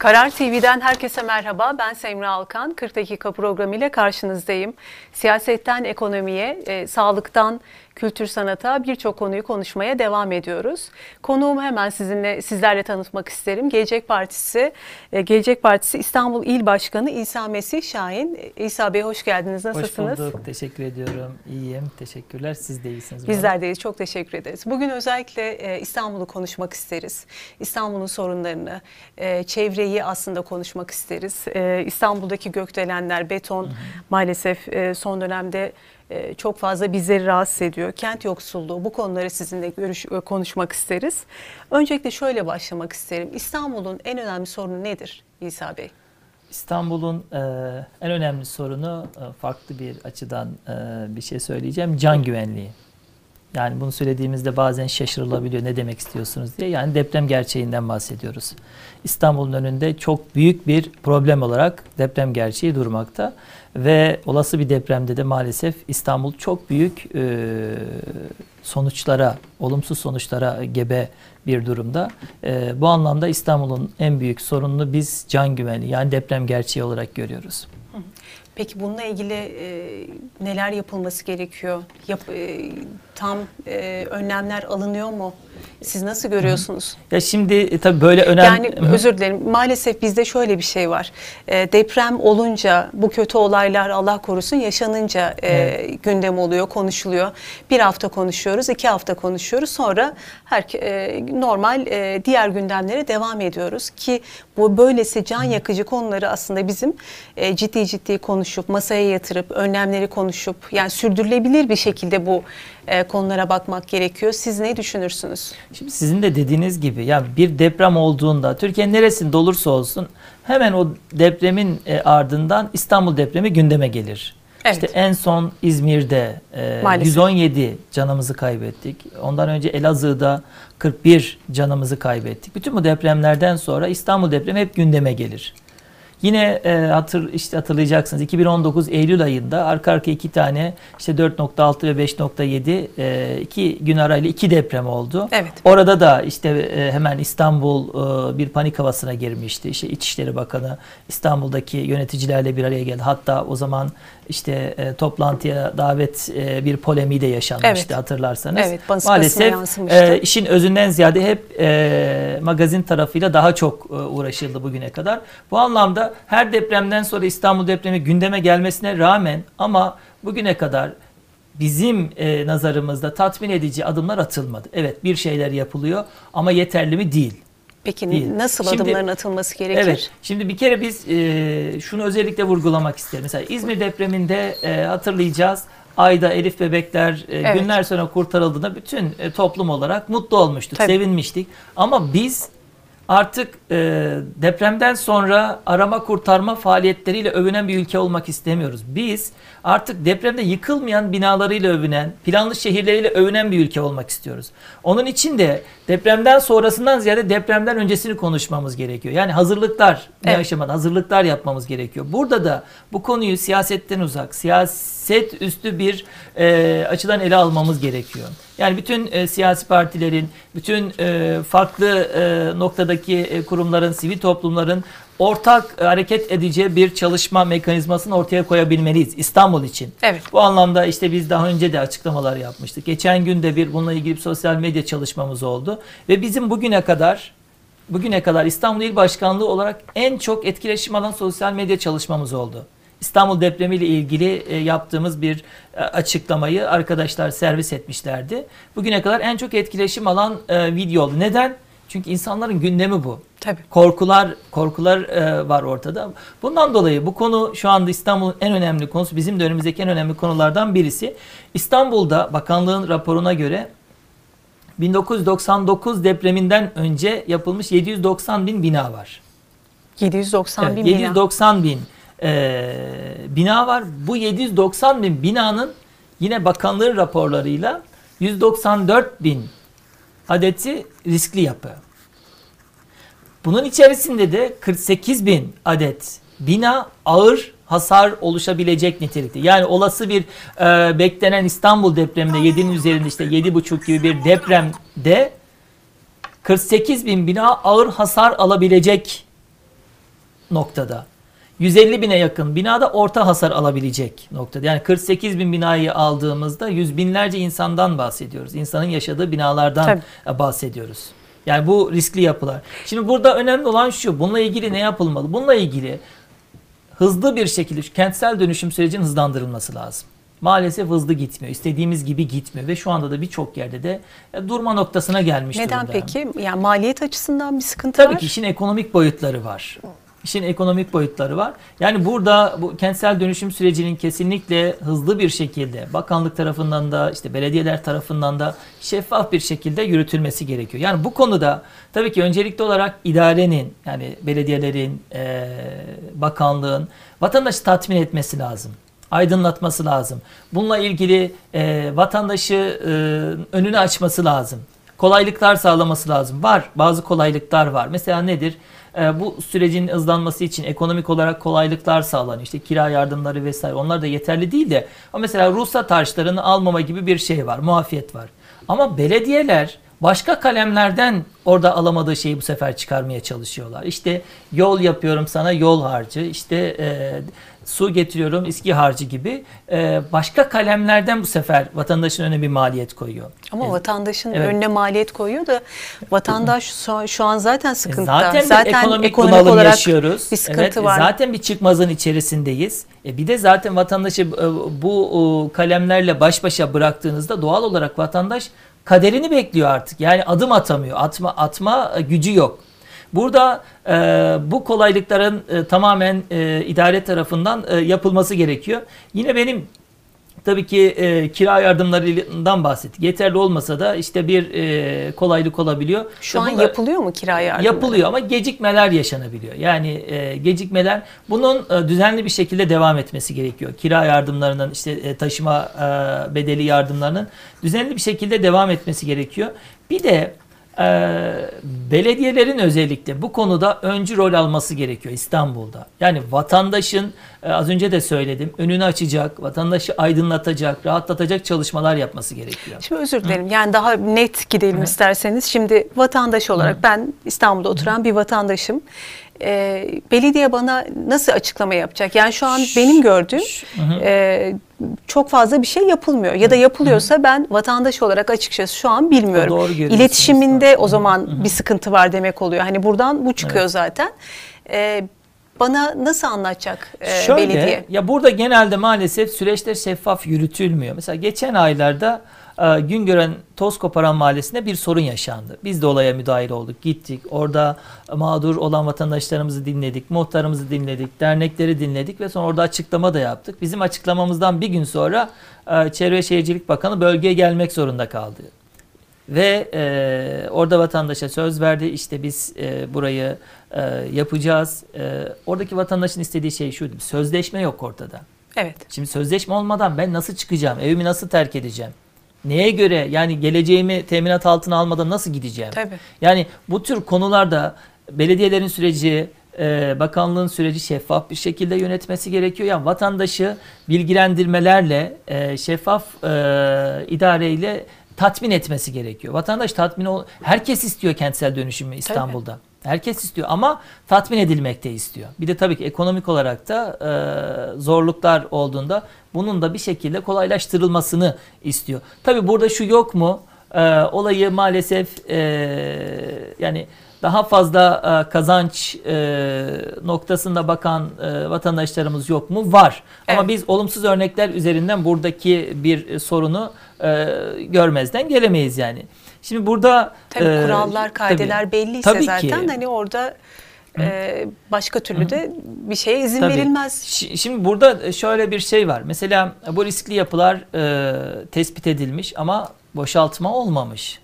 Karar TV'den herkese merhaba. Ben Semra Alkan. 40 dakika programıyla karşınızdayım. Siyasetten ekonomiye, e, sağlıktan kültür sanata birçok konuyu konuşmaya devam ediyoruz. Konuğumu hemen sizinle sizlerle tanıtmak isterim. Gelecek Partisi e, Gelecek Partisi İstanbul İl Başkanı İsa Mesih Şahin. E, İsa Bey hoş geldiniz. Nasılsınız? Hoş bulduk. Teşekkür ediyorum. İyiyim. Teşekkürler. Siz de iyisiniz. Bizler deyiz. Çok teşekkür ederiz. Bugün özellikle e, İstanbul'u konuşmak isteriz. İstanbul'un sorunlarını, çevreyi aslında konuşmak isteriz. İstanbul'daki gökdelenler, beton hı hı. maalesef son dönemde e, çok fazla bizleri rahatsız ediyor. Kent yoksulluğu bu konuları sizinle görüş, e, konuşmak isteriz. Öncelikle şöyle başlamak isterim. İstanbul'un en önemli sorunu nedir İsa Bey? İstanbul'un e, en önemli sorunu e, farklı bir açıdan e, bir şey söyleyeceğim. Can güvenliği. Yani bunu söylediğimizde bazen şaşırılabiliyor ne demek istiyorsunuz diye. Yani deprem gerçeğinden bahsediyoruz. İstanbul'un önünde çok büyük bir problem olarak deprem gerçeği durmakta. Ve olası bir depremde de maalesef İstanbul çok büyük e, sonuçlara, olumsuz sonuçlara gebe bir durumda. E, bu anlamda İstanbul'un en büyük sorununu biz can güvenliği yani deprem gerçeği olarak görüyoruz. Peki bununla ilgili e, neler yapılması gerekiyor? Yap, e, tam e, önlemler alınıyor mu? Siz nasıl görüyorsunuz? Ya şimdi e, tabii böyle önemli... Yani özür dilerim maalesef bizde şöyle bir şey var. E, deprem olunca bu kötü olaylar Allah korusun yaşanınca e, evet. gündem oluyor, konuşuluyor. Bir hafta konuşuyoruz, iki hafta konuşuyoruz. Sonra her e, normal e, diğer gündemlere devam ediyoruz ki bu böylesi can yakıcı konuları aslında bizim e, ciddi ciddi konuşup masaya yatırıp önlemleri konuşup yani sürdürülebilir bir şekilde bu e, konulara bakmak gerekiyor. Siz ne düşünürsünüz? Şimdi sizin de dediğiniz gibi yani bir deprem olduğunda Türkiye neresinde olursa olsun hemen o depremin e, ardından İstanbul depremi gündeme gelir. Evet. İşte en son İzmir'de e, 117 canımızı kaybettik. Ondan önce Elazığ'da 41 canımızı kaybettik. Bütün bu depremlerden sonra İstanbul depremi hep gündeme gelir. Yine e, hatır işte hatırlayacaksınız 2019 Eylül ayında arka arka iki tane işte 4.6 ve 5.7 e, iki gün arayla iki deprem oldu. Evet. Orada da işte e, hemen İstanbul e, bir panik havasına girmişti. İşte İçişleri Bakanı İstanbul'daki yöneticilerle bir araya geldi. Hatta o zaman işte e, toplantıya davet e, bir polemiği de yaşanmıştı evet. hatırlarsanız. Evet, Maalesef e, işin özünden ziyade hep e, magazin tarafıyla daha çok e, uğraşıldı bugüne kadar. Bu anlamda her depremden sonra İstanbul depremi gündeme gelmesine rağmen ama bugüne kadar bizim e, nazarımızda tatmin edici adımlar atılmadı. Evet bir şeyler yapılıyor ama yeterli mi değil. Peki değil. nasıl şimdi, adımların atılması gerekir? Evet. Şimdi bir kere biz e, şunu özellikle vurgulamak isterim. Mesela İzmir depreminde e, hatırlayacağız. Ayda Elif bebekler e, evet. günler sonra kurtarıldığında bütün e, toplum olarak mutlu olmuştuk, Tabii. sevinmiştik. Ama biz artık e, depremden sonra arama kurtarma faaliyetleriyle övünen bir ülke olmak istemiyoruz. Biz artık depremde yıkılmayan binalarıyla övünen, planlı şehirleriyle övünen bir ülke olmak istiyoruz. Onun için de depremden sonrasından ziyade depremden öncesini konuşmamız gerekiyor. Yani hazırlıklar ne evet. aşamada hazırlıklar yapmamız gerekiyor. Burada da bu konuyu siyasetten uzak, siyaset üstü bir e, açıdan ele almamız gerekiyor. Yani bütün e, siyasi partilerin, bütün e, farklı e, noktadaki e, kurumların, sivil toplumların ortak hareket edeceği bir çalışma mekanizmasını ortaya koyabilmeliyiz İstanbul için. Evet. Bu anlamda işte biz daha önce de açıklamalar yapmıştık. Geçen gün de bir bununla ilgili bir sosyal medya çalışmamız oldu ve bizim bugüne kadar bugüne kadar İstanbul İl Başkanlığı olarak en çok etkileşim alan sosyal medya çalışmamız oldu. İstanbul depremi ile ilgili e, yaptığımız bir e, açıklamayı arkadaşlar servis etmişlerdi. Bugüne kadar en çok etkileşim alan e, video oldu. Neden? Çünkü insanların gündemi bu. Tabii. Korkular korkular e, var ortada. Bundan dolayı bu konu şu anda İstanbul'un en önemli konusu, bizim de önümüzdeki en önemli konulardan birisi. İstanbul'da bakanlığın raporuna göre 1999 depreminden önce yapılmış 790 bin bina var. 790 evet, bin 790 bin e, bina var. Bu 790 bin binanın yine bakanlığın raporlarıyla 194 bin adeti riskli yapı. Bunun içerisinde de 48 bin adet bina ağır hasar oluşabilecek nitelikte. Yani olası bir e, beklenen İstanbul depreminde 7'nin üzerinde işte 7,5 gibi bir depremde 48 bin bina ağır hasar alabilecek noktada. 150 bine yakın binada orta hasar alabilecek noktada. Yani 48 bin binayı aldığımızda yüz binlerce insandan bahsediyoruz. İnsanın yaşadığı binalardan Tabii. bahsediyoruz. Yani bu riskli yapılar. Şimdi burada önemli olan şu. Bununla ilgili ne yapılmalı? Bununla ilgili hızlı bir şekilde şu kentsel dönüşüm sürecinin hızlandırılması lazım. Maalesef hızlı gitmiyor. İstediğimiz gibi gitmiyor ve şu anda da birçok yerde de e, durma noktasına gelmiş Neden durumda. peki? Yani maliyet açısından bir sıkıntı Tabii var. ki işin ekonomik boyutları var. İşin ekonomik boyutları var. Yani burada bu kentsel dönüşüm sürecinin kesinlikle hızlı bir şekilde bakanlık tarafından da işte belediyeler tarafından da şeffaf bir şekilde yürütülmesi gerekiyor. Yani bu konuda tabii ki öncelikli olarak idarenin yani belediyelerin, eee, bakanlığın vatandaşı tatmin etmesi lazım aydınlatması lazım. Bununla ilgili e, vatandaşı e, önünü açması lazım. Kolaylıklar sağlaması lazım. Var bazı kolaylıklar var. Mesela nedir? E, bu sürecin hızlanması için ekonomik olarak kolaylıklar sağlanıyor. İşte kira yardımları vesaire onlar da yeterli değil de ama mesela ruhsat harçlarını almama gibi bir şey var. Muafiyet var. Ama belediyeler başka kalemlerden orada alamadığı şeyi bu sefer çıkarmaya çalışıyorlar. İşte yol yapıyorum sana yol harcı, işte e, su getiriyorum iski harcı gibi e, başka kalemlerden bu sefer vatandaşın önüne bir maliyet koyuyor. Ama E, vatandaşın evet. önüne maliyet koyuyor da vatandaş şu, şu an zaten e, sıkıntıda. Zaten, bir ekonomik, bunalım olarak yaşıyoruz. bir sıkıntı Evet, e, var. Zaten bir çıkmazın içerisindeyiz. E, bir de zaten vatandaşı e, bu e, kalemlerle baş başa bıraktığınızda doğal olarak vatandaş kaderini bekliyor artık. Yani adım atamıyor. Atma atma e, gücü yok. Burada e, bu kolaylıkların e, tamamen e, idare tarafından e, yapılması gerekiyor. Yine benim tabii ki e, kira yardımlarından bahsettik. Yeterli olmasa da işte bir e, kolaylık olabiliyor. Şu Ve an bunlar- yapılıyor mu kira yardımları? Yapılıyor ama gecikmeler yaşanabiliyor. Yani e, gecikmeler bunun e, düzenli bir şekilde devam etmesi gerekiyor. Kira yardımlarının işte e, taşıma e, bedeli yardımlarının düzenli bir şekilde devam etmesi gerekiyor. Bir de e, belediyelerin özellikle bu konuda öncü rol alması gerekiyor İstanbul'da. Yani vatandaşın e, az önce de söyledim önünü açacak, vatandaşı aydınlatacak, rahatlatacak çalışmalar yapması gerekiyor. Şimdi özür dilerim. Yani daha net gidelim isterseniz. Şimdi vatandaş olarak ben İstanbul'da oturan bir vatandaşım. Ee, belediye bana nasıl açıklama yapacak? Yani şu an benim gördüğüm e, çok fazla bir şey yapılmıyor. Ya da yapılıyorsa ben vatandaş olarak açıkçası şu an bilmiyorum. Doğru. İletişiminde o zaman bir sıkıntı var demek oluyor. Hani buradan bu çıkıyor zaten. Ee, bana nasıl anlatacak e, Şöyle, belediye? ya burada genelde maalesef süreçler şeffaf yürütülmüyor. Mesela geçen aylarda e, Güngören Toz Koparan Mahallesi'nde bir sorun yaşandı. Biz de olaya müdahil olduk. Gittik. Orada mağdur olan vatandaşlarımızı dinledik. Muhtarımızı dinledik. Dernekleri dinledik ve sonra orada açıklama da yaptık. Bizim açıklamamızdan bir gün sonra e, Çevre Şehircilik Bakanı bölgeye gelmek zorunda kaldı. Ve e, orada vatandaşa söz verdi. İşte biz e, burayı e, yapacağız. E, oradaki vatandaşın istediği şey şuydu. Sözleşme yok ortada. Evet. Şimdi sözleşme olmadan ben nasıl çıkacağım? Evimi nasıl terk edeceğim? Neye göre yani geleceğimi teminat altına almadan nasıl gideceğim? Tabii. Yani bu tür konularda belediyelerin süreci, e, bakanlığın süreci şeffaf bir şekilde yönetmesi gerekiyor. Yani vatandaşı bilgilendirmelerle, e, şeffaf e, idareyle tatmin etmesi gerekiyor. Vatandaş tatmin ol herkes istiyor kentsel dönüşümü İstanbul'da. Herkes istiyor ama tatmin edilmek de istiyor. Bir de tabii ki ekonomik olarak da e, zorluklar olduğunda bunun da bir şekilde kolaylaştırılmasını istiyor. Tabii burada şu yok mu? E, olayı maalesef e, yani daha fazla e, kazanç e, noktasında bakan e, vatandaşlarımız yok mu? Var. Ama Evet. biz olumsuz örnekler üzerinden buradaki bir sorunu e, görmezden gelemeyiz yani. Şimdi burada Tabii e, kurallar, kaideler tabii, belliyse tabii zaten ki. hani orada e, başka türlü de bir şeye izin Tabii. verilmez. Şi- Şimdi burada şöyle bir şey var. Mesela bu riskli yapılar e, tespit edilmiş ama boşaltma olmamış.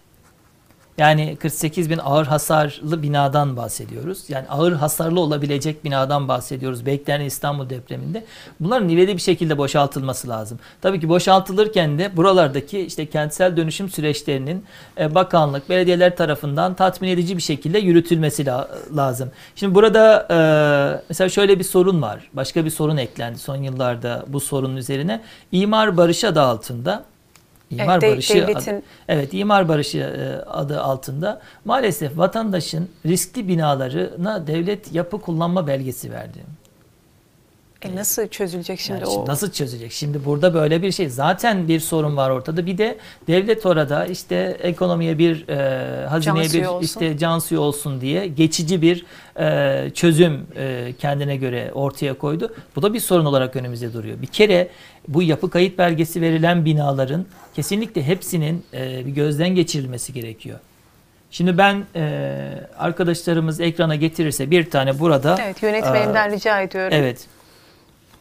Yani 48 bin ağır hasarlı binadan bahsediyoruz. Yani ağır hasarlı olabilecek binadan bahsediyoruz. Beklenen İstanbul depreminde. Bunların ivedi bir şekilde boşaltılması lazım. Tabii ki boşaltılırken de buralardaki işte kentsel dönüşüm süreçlerinin e, bakanlık, belediyeler tarafından tatmin edici bir şekilde yürütülmesi la- lazım. Şimdi burada e, mesela şöyle bir sorun var. Başka bir sorun eklendi son yıllarda bu sorunun üzerine. İmar barış adı altında İmar de- barışı devletin- adı, evet imar barışı e, adı altında maalesef vatandaşın riskli binalarına devlet yapı kullanma belgesi verdi. E nasıl çözülecek şimdi Yani o? nasıl çözecek? Şimdi burada böyle bir şey. Zaten bir sorun var ortada. Bir de devlet orada işte ekonomiye bir e, hazineye Can bir olsun. işte can suyu olsun diye geçici bir e, çözüm e, kendine göre ortaya koydu. Bu da bir sorun olarak önümüzde duruyor. Bir kere bu yapı kayıt belgesi verilen binaların kesinlikle hepsinin e, bir gözden geçirilmesi gerekiyor. Şimdi ben e, arkadaşlarımız ekrana getirirse bir tane burada Evet yönetmenimden rica ediyorum. evet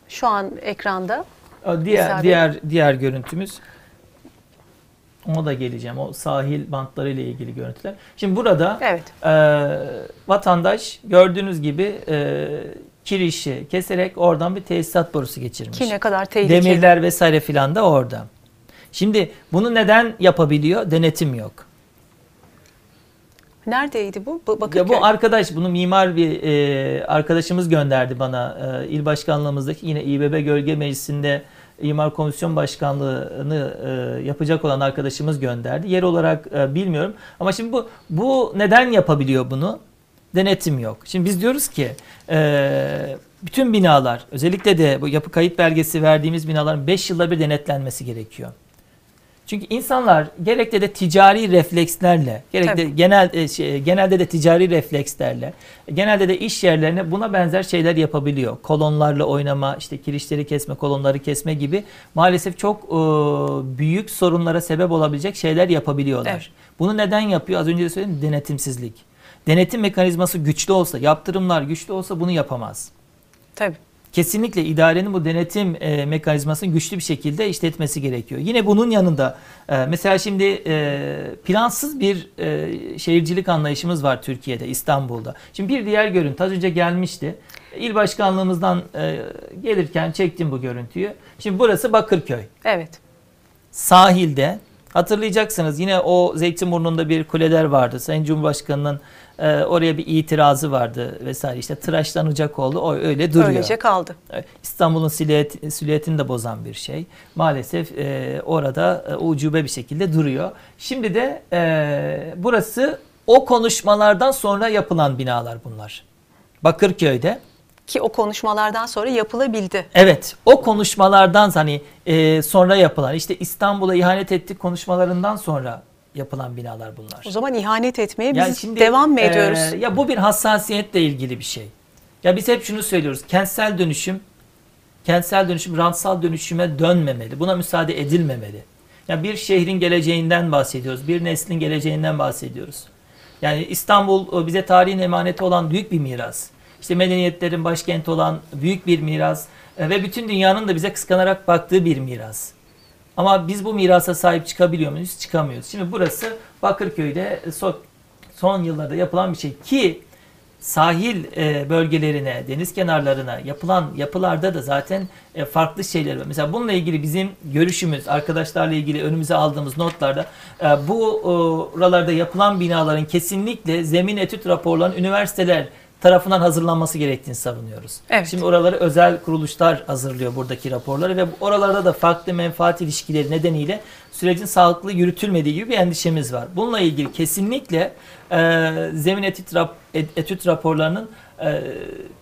Şu an ekranda. Diğer Müsaade. diğer diğer görüntümüz. Ona da geleceğim. O sahil bantları ile ilgili görüntüler. Şimdi burada Evet. e, vatandaş gördüğünüz gibi e, kirişi keserek oradan bir tesisat borusu geçirmiş. Ki ne kadar tehlikeli. Demirler vesaire filan da orada. Şimdi bunu neden yapabiliyor? Denetim yok. Neredeydi bu? Bu- Ya Bakırköy. bu arkadaş, bunu mimar bir e, arkadaşımız gönderdi bana. E, il başkanlığımızdaki yine İBB Gölge Meclisi'nde İmar Komisyon Başkanlığı'nı e, yapacak olan arkadaşımız gönderdi. Yer olarak e, bilmiyorum. Ama şimdi bu bu neden yapabiliyor bunu? Denetim yok. Şimdi biz diyoruz ki e, bütün binalar özellikle de bu yapı kayıt belgesi verdiğimiz binaların 5 yılda bir denetlenmesi gerekiyor. Çünkü insanlar gerekte de ticari reflekslerle, gerekte Tabii. genel e, şey, genelde de ticari reflekslerle, genelde de iş yerlerine buna benzer şeyler yapabiliyor. Kolonlarla oynama, işte kirişleri kesme, kolonları kesme gibi maalesef çok e, büyük sorunlara sebep olabilecek şeyler yapabiliyorlar. Evet. Bunu neden yapıyor? Az önce de söyledim denetimsizlik. Denetim mekanizması güçlü olsa, yaptırımlar güçlü olsa bunu yapamaz. Tabii. Kesinlikle idarenin bu denetim e, mekanizmasını güçlü bir şekilde işletmesi gerekiyor. Yine bunun yanında e, mesela şimdi e, plansız bir e, şehircilik anlayışımız var Türkiye'de, İstanbul'da. Şimdi bir diğer görüntü az önce gelmişti. İl başkanlığımızdan e, gelirken çektim bu görüntüyü. Şimdi burası Bakırköy. Evet. Sahilde hatırlayacaksınız yine o Zeytinburnu'nda bir kuleler vardı. Sayın Cumhurbaşkanı'nın e, oraya bir itirazı vardı vesaire işte tıraşlanacak oldu. O öyle duruyor. Öylece kaldı. İstanbul'un silüet, silüetini de bozan bir şey. Maalesef e, orada e, ucube bir şekilde duruyor. Şimdi de e, burası o konuşmalardan sonra yapılan binalar bunlar. Bakırköy'de. Ki o konuşmalardan sonra yapılabildi. Evet o konuşmalardan hani e, sonra yapılan işte İstanbul'a ihanet ettik konuşmalarından sonra yapılan binalar bunlar. O zaman ihanet etmeye biz Yani şimdi, devam mı e, ediyoruz? ya bu bir hassasiyetle ilgili bir şey. Ya biz hep şunu söylüyoruz. Kentsel dönüşüm kentsel dönüşüm rantsal dönüşüme dönmemeli. Buna müsaade edilmemeli. Ya bir şehrin geleceğinden bahsediyoruz. Bir neslin geleceğinden bahsediyoruz. Yani İstanbul e, bize tarihin emaneti olan büyük bir miras. İşte medeniyetlerin başkenti olan büyük bir miras e, ve bütün dünyanın da bize kıskanarak baktığı bir miras. Ama biz bu mirasa sahip çıkabiliyor muyuz? Çıkamıyoruz. Şimdi burası Bakırköy'de son, son yıllarda yapılan bir şey ki sahil e, bölgelerine, deniz kenarlarına yapılan yapılarda da zaten e, farklı şeyler var. Mesela bununla ilgili bizim görüşümüz, arkadaşlarla ilgili önümüze aldığımız notlarda e, bu e, oralarda yapılan binaların kesinlikle zemin etüt raporlarının üniversiteler tarafından hazırlanması gerektiğini savunuyoruz. Evet. Şimdi oraları özel kuruluşlar hazırlıyor buradaki raporları ve oralarda da farklı menfaat ilişkileri nedeniyle sürecin sağlıklı yürütülmediği gibi bir endişemiz var. Bununla ilgili kesinlikle e, zemin etüt, rap- et- etüt raporlarının e,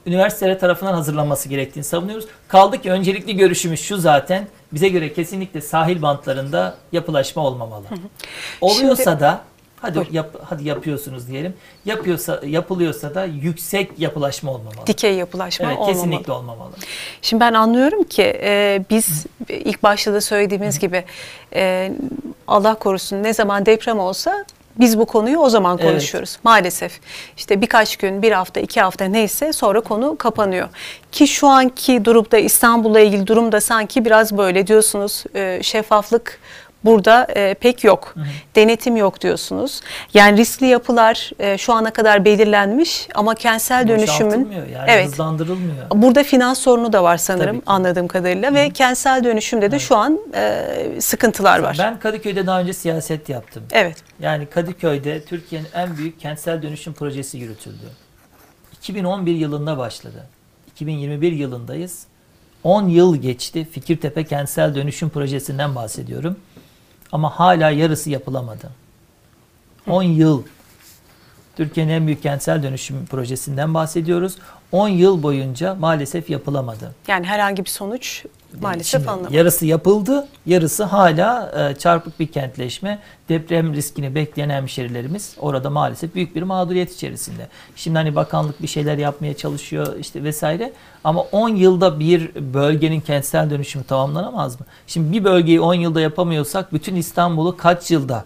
üniversiteler tarafından hazırlanması gerektiğini savunuyoruz. Kaldı ki öncelikli görüşümüz şu zaten bize göre kesinlikle sahil bantlarında yapılaşma olmamalı. Oluyorsa Şimdi- da hadi Buyurun. yap, hadi yapıyorsunuz diyelim. Yapıyorsa yapılıyorsa da yüksek yapılaşma olmamalı. Dikey yapılaşma Evet olmamalı. kesinlikle olmamalı. Şimdi ben anlıyorum ki e, biz ilk başta da söylediğimiz gibi e, Allah korusun ne zaman deprem olsa biz bu konuyu o zaman Evet. konuşuyoruz. Maalesef işte birkaç gün, bir hafta, iki hafta neyse sonra konu kapanıyor. Ki şu anki durumda İstanbul'la ilgili durumda sanki biraz böyle diyorsunuz e, şeffaflık burada e, pek yok. Denetim yok diyorsunuz. Yani riskli yapılar e, şu ana kadar belirlenmiş ama kentsel dönüşümün yani evet hızlandırılmıyor. Burada finans sorunu da var sanırım anladığım kadarıyla ve kentsel dönüşümde de şu an e, sıkıntılar var. Ben Kadıköy'de daha önce siyaset yaptım. Evet. Yani Kadıköy'de Türkiye'nin en büyük kentsel dönüşüm projesi yürütüldü. 2011 yılında başladı. 2021 yılındayız. 10 yıl geçti. Fikirtepe Kentsel Dönüşüm Projesi'nden bahsediyorum. Ama hala yarısı yapılamadı. 10 yıl Türkiye'nin en büyük kentsel dönüşüm projesinden bahsediyoruz. 10 yıl boyunca maalesef yapılamadı. Yani herhangi bir sonuç maalesef Şimdi. Yarısı yapıldı, yarısı hala e, çarpık bir kentleşme. Deprem riskini bekleyen hemşerilerimiz orada maalesef büyük bir mağduriyet içerisinde. Şimdi hani bakanlık bir şeyler yapmaya çalışıyor işte vesaire ama 10 yılda bir bölgenin kentsel dönüşümü tamamlanamaz mı? Şimdi bir bölgeyi 10 yılda yapamıyorsak bütün İstanbul'u kaç yılda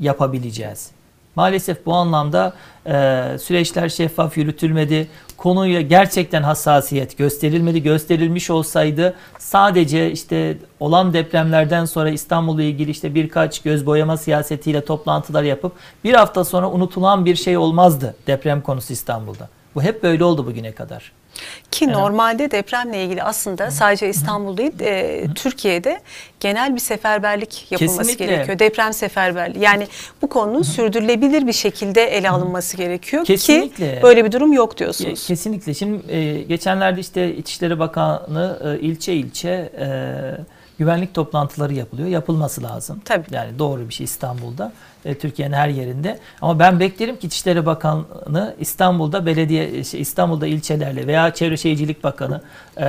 yapabileceğiz? Maalesef bu anlamda e, süreçler şeffaf yürütülmedi. Konuya gerçekten hassasiyet gösterilmedi. Gösterilmiş olsaydı sadece işte olan depremlerden sonra İstanbul'la ilgili işte birkaç göz boyama siyasetiyle toplantılar yapıp bir hafta sonra unutulan bir şey olmazdı deprem konusu İstanbul'da. Bu hep böyle oldu bugüne kadar. Ki normalde depremle ilgili aslında sadece İstanbul değil e, Türkiye'de genel bir seferberlik yapılması Kesinlikle. gerekiyor. Deprem seferberliği. Yani bu konunun sürdürülebilir bir şekilde ele alınması gerekiyor Kesinlikle. ki böyle bir durum yok diyorsunuz. Kesinlikle. Şimdi e, geçenlerde işte İçişleri Bakanı e, ilçe ilçe e, güvenlik toplantıları yapılıyor. Yapılması lazım. Tabii. Yani doğru bir şey İstanbul'da. e, Türkiye'nin her yerinde. Ama ben beklerim ki İçişleri Bakanı İstanbul'da belediye şey, İstanbul'da ilçelerle veya Çevre Şehircilik Bakanı e,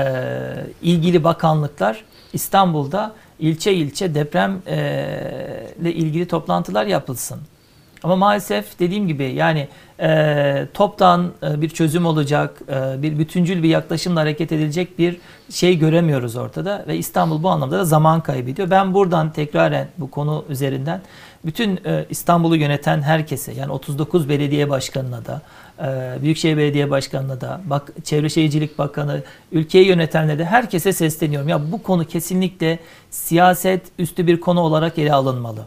ilgili bakanlıklar İstanbul'da ilçe ilçe depremle ilgili toplantılar yapılsın. Ama maalesef dediğim gibi yani e, toptan e, bir çözüm olacak, e, bir bütüncül bir yaklaşımla hareket edilecek bir şey göremiyoruz ortada ve İstanbul bu anlamda da zaman kaybediyor. Ben buradan tekraren bu konu üzerinden bütün e, İstanbul'u yöneten herkese yani 39 belediye başkanına da e, Büyükşehir Belediye Başkanı'na da bak Çevre Şehircilik Bakanı, ülkeyi yönetenlere de herkese sesleniyorum. Ya bu konu kesinlikle siyaset üstü bir konu olarak ele alınmalı.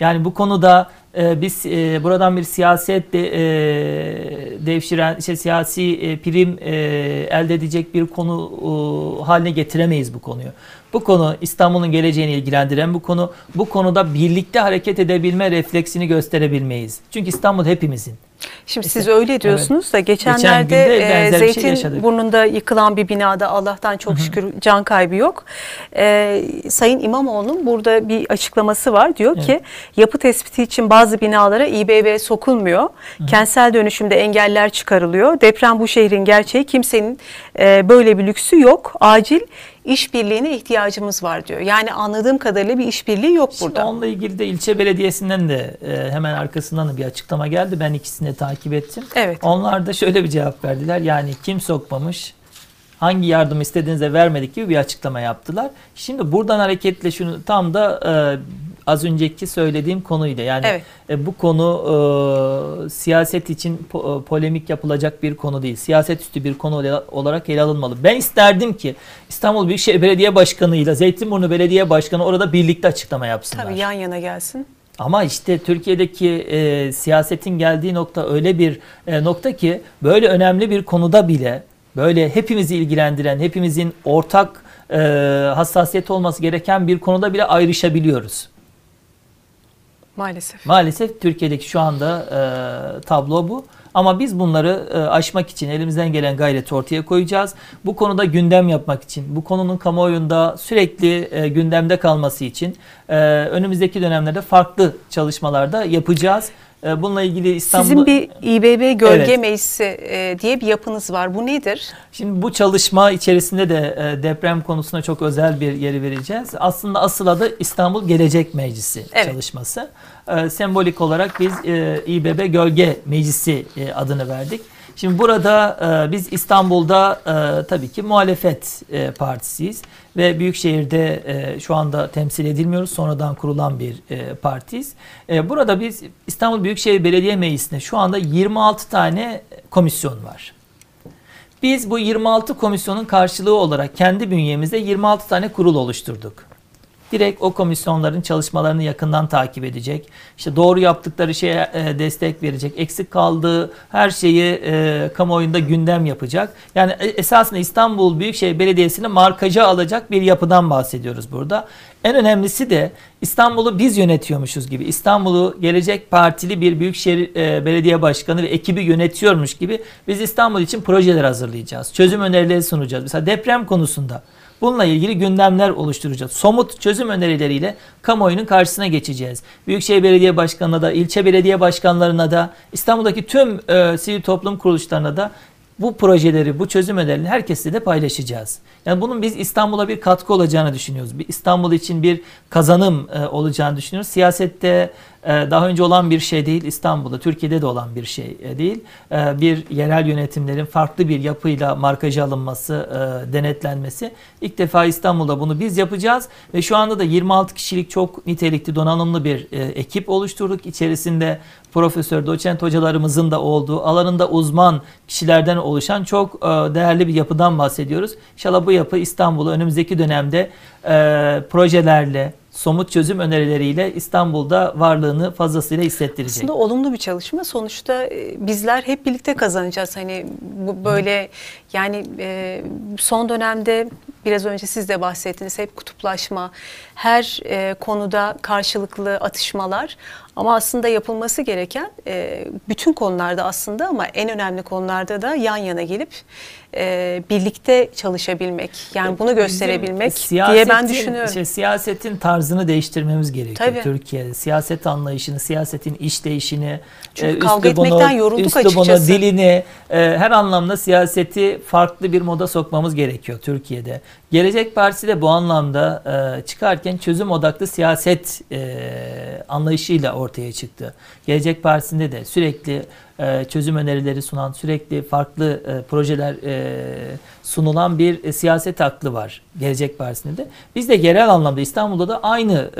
Yani bu konuda e, biz e, buradan bir siyaset de, e, devşiren, işte siyasi e, prim e, elde edecek bir konu e, haline getiremeyiz bu konuyu. Bu konu İstanbul'un geleceğini ilgilendiren bu konu. Bu konuda birlikte hareket edebilme refleksini gösterebilmeyiz. Çünkü İstanbul hepimizin. Şimdi siz öyle diyorsunuz da Geçen geçenlerde benzer e, şey Zeytin yaşadık. burnunda yıkılan bir binada Allah'tan çok şükür can kaybı yok. E, Sayın İmamoğlu'nun burada bir açıklaması var. Diyor ki yapı tespiti için bazı binalara İBB sokulmuyor. Kentsel dönüşümde engeller çıkarılıyor. Deprem bu şehrin gerçeği. Kimsenin e, böyle bir lüksü yok. Acil işbirliğine ihtiyacımız var diyor. Yani anladığım kadarıyla bir işbirliği yok Şimdi burada. onunla ilgili de ilçe belediyesinden de e, hemen arkasından da bir açıklama geldi. Ben ikisini de takip ettim. Evet. Onlar da şöyle bir cevap verdiler. Yani kim sokmamış, hangi yardım istediğinize vermedik gibi bir açıklama yaptılar. Şimdi buradan hareketle şunu tam da e, az önceki söylediğim konuyla yani Evet. e, bu konu e, siyaset için po- e, polemik yapılacak bir konu değil. Siyaset üstü bir konu ola- olarak ele alınmalı. Ben isterdim ki İstanbul Büyükşehir Belediye Başkanı ile Zeytinburnu Belediye Başkanı orada birlikte açıklama yapsınlar. Tabii yan yana gelsin. Ama işte Türkiye'deki e, siyasetin geldiği nokta öyle bir e, nokta ki böyle önemli bir konuda bile böyle hepimizi ilgilendiren, hepimizin ortak e, hassasiyet olması gereken bir konuda bile ayrışabiliyoruz. Maalesef. Maalesef Türkiye'deki şu anda e, tablo bu. Ama biz bunları e, aşmak için elimizden gelen gayreti ortaya koyacağız. Bu konuda gündem yapmak için, bu konunun kamuoyunda sürekli e, gündemde kalması için e, önümüzdeki dönemlerde farklı çalışmalarda yapacağız. E, bununla ilgili İstanbul... Sizin bir İBB Gölge Evet. Meclisi e, diye bir yapınız var. Bu nedir? Şimdi bu çalışma içerisinde de e, deprem konusuna çok özel bir yeri vereceğiz. Aslında asıl adı İstanbul Gelecek Meclisi Evet. çalışması. E, sembolik olarak biz e, İBB Gölge Meclisi e, adını verdik. Şimdi burada e, biz İstanbul'da e, tabii ki muhalefet e, partisiyiz ve Büyükşehir'de e, şu anda temsil edilmiyoruz. Sonradan kurulan bir e, partiyiz. E, burada biz İstanbul Büyükşehir Belediye Meclisi'nde şu anda 26 tane komisyon var. Biz bu 26 komisyonun karşılığı olarak kendi bünyemizde 26 tane kurul oluşturduk. Direkt o komisyonların çalışmalarını yakından takip edecek. İşte doğru yaptıkları şeye e, destek verecek. Eksik kaldığı her şeyi e, kamuoyunda gündem yapacak. Yani e, esasında İstanbul Büyükşehir Belediyesi'ni markaja alacak bir yapıdan bahsediyoruz burada. En önemlisi de İstanbul'u biz yönetiyormuşuz gibi. İstanbul'u gelecek partili bir büyükşehir belediye başkanı ve ekibi yönetiyormuş gibi biz İstanbul için projeler hazırlayacağız. Çözüm önerileri sunacağız. Mesela deprem konusunda Bununla ilgili gündemler oluşturacağız. Somut çözüm önerileriyle kamuoyunun karşısına geçeceğiz. Büyükşehir Belediye Başkanı'na da, ilçe belediye başkanlarına da, İstanbul'daki tüm e, sivil toplum kuruluşlarına da bu projeleri, bu çözüm önerilerini herkesle de paylaşacağız. Yani bunun biz İstanbul'a bir katkı olacağını düşünüyoruz. Bir İstanbul için bir kazanım e, olacağını düşünüyoruz. Siyasette daha önce olan bir şey değil, İstanbul'da, Türkiye'de de olan bir şey e, değil. E, bir yerel yönetimlerin farklı bir yapıyla markaja alınması, e, denetlenmesi. İlk defa İstanbul'da bunu biz yapacağız ve şu anda da 26 kişilik çok nitelikli, donanımlı bir e, ekip oluşturduk. İçerisinde profesör, doçent hocalarımızın da olduğu, alanında uzman kişilerden oluşan çok değerli bir yapıdan bahsediyoruz. İnşallah bu yapı İstanbul'u önümüzdeki dönemde projelerle, somut çözüm önerileriyle İstanbul'da varlığını fazlasıyla hissettirecek. Aslında olumlu bir çalışma. Sonuçta e, bizler hep birlikte kazanacağız. Hani bu böyle yani e, son dönemde biraz önce siz de bahsettiniz hep kutuplaşma, her e, konuda karşılıklı atışmalar ama aslında yapılması gereken e, bütün konularda aslında ama en önemli konularda da yan yana gelip e, birlikte çalışabilmek. Yani bunu gösterebilmek diye ben düşünüyorum. Işte, siyasetin tarzını değiştirmemiz gerekiyor Tabii. Türkiye'de. Siyaset anlayışını, siyasetin işleyişini, Çünkü kavga etmekten yorulduk üslubunu, açıkçası. dilini, e, her anlamda siyaseti farklı bir moda sokmamız gerekiyor Türkiye'de. Gelecek Partisi de bu anlamda e, çıkarken çözüm odaklı siyaset e, anlayışıyla ortaya çıktı. Gelecek Partisi'nde de sürekli e, çözüm önerileri sunan, sürekli farklı e, projeler e, sunulan bir e, siyaset aklı var Gelecek Partisi'nde de. Biz de genel anlamda İstanbul'da da aynı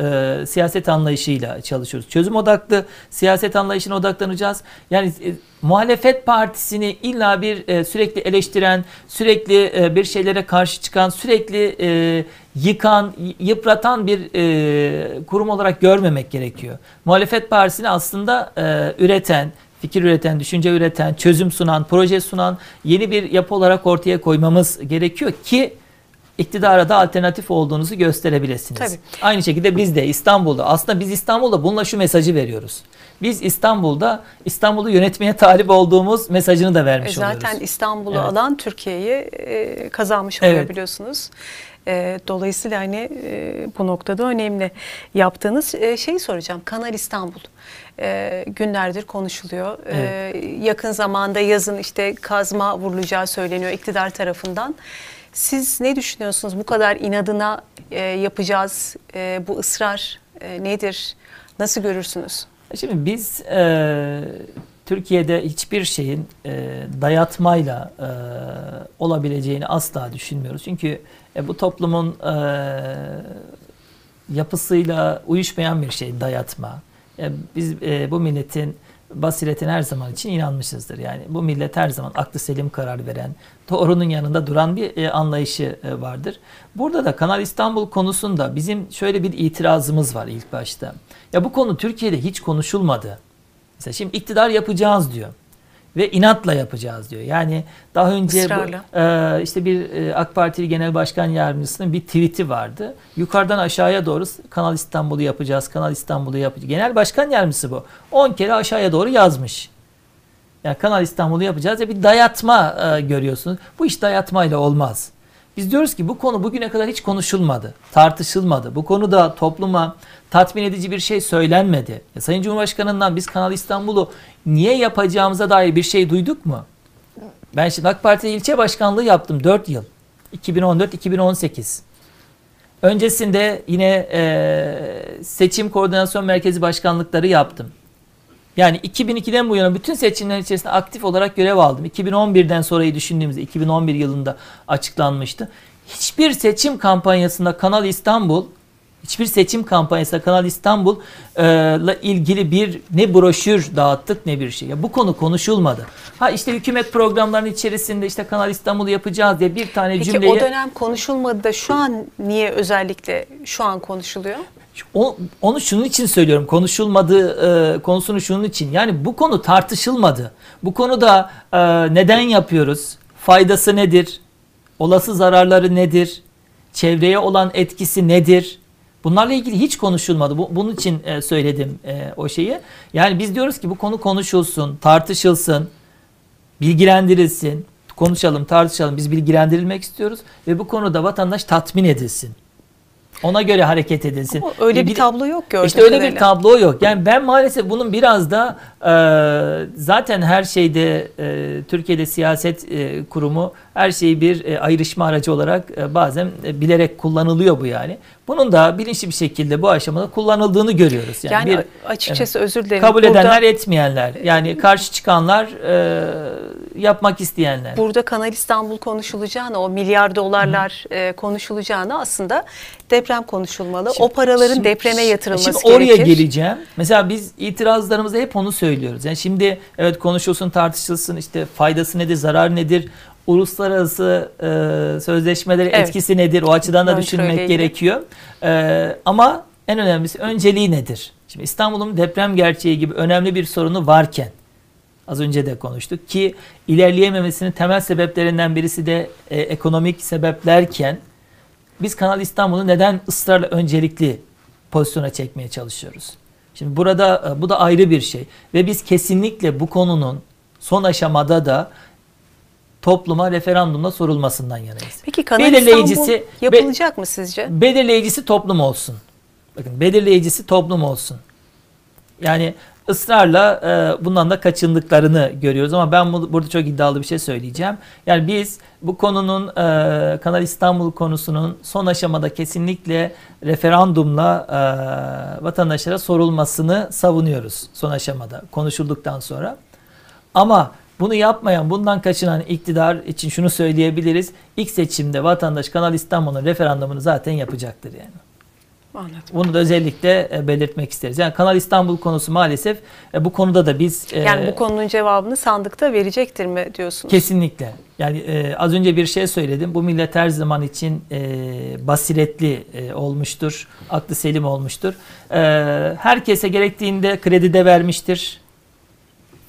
e, siyaset anlayışıyla çalışıyoruz. Çözüm odaklı siyaset anlayışına odaklanacağız. Yani e, muhalefet partisini illa bir e, sürekli eleştiren, sürekli e, bir şeylere karşı çıkan, sürekli e, yıkan, yıpratan bir e, kurum olarak görmemek gerekiyor. Muhalefet partisini aslında e, üreten, fikir üreten, düşünce üreten, çözüm sunan, proje sunan yeni bir yapı olarak ortaya koymamız gerekiyor ki iktidara da alternatif olduğunuzu gösterebilirsiniz. Tabii. Aynı şekilde biz de İstanbul'da aslında biz İstanbul'da bununla şu mesajı veriyoruz. Biz İstanbul'da İstanbul'u yönetmeye talip olduğumuz mesajını da E, vermiş Zaten oluyoruz. İstanbul'u Evet. alan Türkiye'yi e, kazanmış oluyor Evet. biliyorsunuz. E, dolayısıyla hani e, bu noktada önemli yaptığınız e, şeyi soracağım. Kanal İstanbul e, günlerdir konuşuluyor. E, yakın zamanda yazın işte kazma vurulacağı söyleniyor iktidar tarafından. Siz ne düşünüyorsunuz? Bu kadar inadına e, yapacağız. E, bu ısrar e, nedir? Nasıl görürsünüz? Şimdi biz e, Türkiye'de hiçbir şeyin e, dayatmayla e, olabileceğini asla düşünmüyoruz. Çünkü e, bu toplumun e, yapısıyla uyuşmayan bir şey dayatma. E, biz e, bu milletin basiretine her zaman için inanmışızdır. Yani bu millet her zaman aklı selim karar veren, doğrunun yanında duran bir e, anlayışı e, vardır. Burada da Kanal İstanbul konusunda bizim şöyle bir itirazımız var ilk başta. Ya bu konu Türkiye'de hiç konuşulmadı. Mesela şimdi iktidar yapacağız diyor. Ve inatla yapacağız diyor. Yani daha önce bu, e, işte bir e, AK Partili Genel Başkan Yardımcısının bir tweet'i vardı. Yukarıdan aşağıya doğru Kanal İstanbul'u yapacağız, Kanal İstanbul'u yapacağız. Genel Başkan Yardımcısı bu. 10 kere aşağıya doğru yazmış. Yani Kanal İstanbul'u yapacağız ya bir dayatma e, görüyorsunuz. Bu iş dayatmayla olmaz. Biz diyoruz ki bu konu bugüne kadar hiç konuşulmadı, tartışılmadı. Bu konuda topluma tatmin edici bir şey söylenmedi. Ya Sayın Cumhurbaşkanı'ndan biz Kanal İstanbul'u niye yapacağımıza dair bir şey duyduk mu? Ben şimdi AK Parti ilçe başkanlığı yaptım 4 yıl. 2014-2018. Öncesinde yine e, seçim koordinasyon merkezi başkanlıkları yaptım. Yani 2002'den bu yana bütün seçimler içerisinde aktif olarak görev aldım. 2011'den sonrayı düşündüğümüzde 2011 yılında açıklanmıştı. Hiçbir seçim kampanyasında Kanal İstanbul hiçbir seçim kampanyasında Kanal İstanbul e, ilgili bir ne broşür dağıttık ne bir şey. Ya bu konu konuşulmadı. Ha işte hükümet programlarının içerisinde işte Kanal İstanbul'u yapacağız diye bir tane Peki cümleyi o dönem konuşulmadı da şu an niye özellikle şu an konuşuluyor? Onu şunun için söylüyorum. Konuşulmadığı e, konusunu şunun için. Yani bu konu tartışılmadı. Bu konuda e, neden yapıyoruz? Faydası nedir? Olası zararları nedir? Çevreye olan etkisi nedir? Bunlarla ilgili hiç konuşulmadı. Bu, bunun için e, söyledim e, o şeyi. Yani biz diyoruz ki bu konu konuşulsun, tartışılsın, bilgilendirilsin, konuşalım, tartışalım. Biz bilgilendirilmek istiyoruz ve bu konuda vatandaş tatmin edilsin. Ona göre hareket edilsin. Ama öyle bir, bir tablo yok gördüğüm İşte öyle bir tablo yok. Yani ben maalesef bunun biraz da e, zaten her şeyde e, Türkiye'de siyaset e, kurumu her şeyi bir e, ayrışma aracı olarak e, bazen e, bilerek kullanılıyor bu yani. Bunun da bilinçli bir şekilde bu aşamada kullanıldığını görüyoruz. Yani, Yani bir açıkçası özür dilerim. kabul Burada- edenler etmeyenler yani karşı çıkanlar e, yapmak isteyenler. Burada Kanal İstanbul konuşulacağına, o milyar dolarlar e, konuşulacağına aslında deprem konuşulmalı. o paraların Şimdi- depreme yatırılması şimdi oraya gerekir. geleceğim. Mesela biz itirazlarımızda hep onu söylüyoruz. Yani şimdi evet konuşulsun, tartışılsın işte faydası nedir, zarar nedir? Uluslararası e, sözleşmeleri Evet. etkisi nedir? O açıdan da düşünmek gerekiyor. E, ama en önemlisi önceliği nedir? Şimdi İstanbul'un deprem gerçeği gibi önemli bir sorunu varken Az önce de konuştuk ki ilerleyememesinin temel sebeplerinden birisi de e, ekonomik sebeplerken biz Kanal İstanbul'u neden ısrarla öncelikli pozisyona çekmeye çalışıyoruz? Şimdi burada e, bu da ayrı bir şey ve biz kesinlikle bu konunun son aşamada da topluma referandumla sorulmasından yanayız. Peki Kanal Belirleyicisi- İstanbul yapılacak mı sizce? Belirleyicisi toplum olsun. Bakın belirleyicisi toplum olsun. Yani ısrarla e, bundan da kaçındıklarını görüyoruz ama ben bu- burada çok iddialı bir şey söyleyeceğim. Yani biz bu konunun e, Kanal İstanbul konusunun son aşamada kesinlikle referandumla e, vatandaşlara sorulmasını savunuyoruz son aşamada konuşulduktan sonra. Ama bunu yapmayan, bundan kaçınan iktidar için şunu söyleyebiliriz. İlk seçimde vatandaş Kanal İstanbul'un referandumunu zaten yapacaktır yani. Anladım. Bunu da özellikle e, belirtmek isteriz. Yani Kanal İstanbul konusu maalesef e, bu konuda da biz e, Yani bu konunun cevabını sandıkta verecektir mi diyorsunuz? kesinlikle yani e, az önce bir şey söyledim. Bu millet her zaman için e, basiretli e, olmuştur, aklı selim olmuştur. E, herkese gerektiğinde kredi de vermiştir,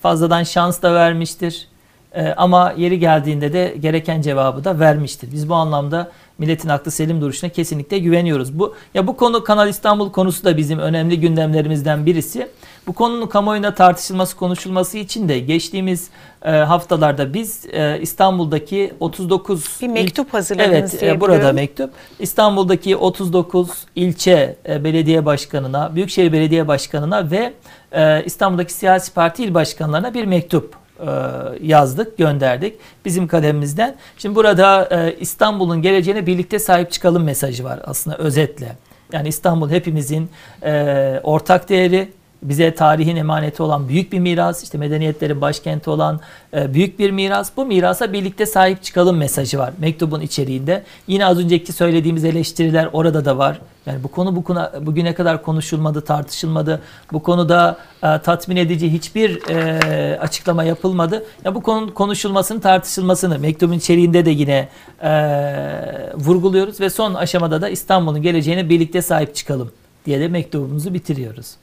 fazladan şans da vermiştir. E, ama yeri geldiğinde de gereken cevabı da vermiştir. Biz bu anlamda milletin aklı selim duruşuna kesinlikle güveniyoruz. Bu ya bu konu Kanal İstanbul konusu da bizim önemli gündemlerimizden birisi. Bu konunun kamuoyunda tartışılması, konuşulması için de geçtiğimiz e, haftalarda biz e, İstanbul'daki 39 Bir mektup hazırladınız Evet, e, burada mektup. İstanbul'daki 39 ilçe e, belediye başkanına, Büyükşehir Belediye Başkanına ve e, İstanbul'daki siyasi parti il başkanlarına bir mektup yazdık, gönderdik bizim kalemimizden. Şimdi burada e, İstanbul'un geleceğine birlikte sahip çıkalım mesajı var aslında özetle. Yani İstanbul hepimizin e, ortak değeri, bize tarihin emaneti olan büyük bir miras, işte medeniyetlerin başkenti olan e, büyük bir miras. Bu mirasa birlikte sahip çıkalım mesajı var mektubun içeriğinde. Yine az önceki söylediğimiz eleştiriler orada da var. Yani bu konu bu konu bugüne kadar konuşulmadı, tartışılmadı. Bu konuda e, tatmin edici hiçbir e, açıklama yapılmadı. Ya bu konunun konuşulmasını, tartışılmasını mektubun içeriğinde de yine vurguluyoruz ve son aşamada da İstanbul'un geleceğine birlikte sahip çıkalım diye de mektubumuzu bitiriyoruz.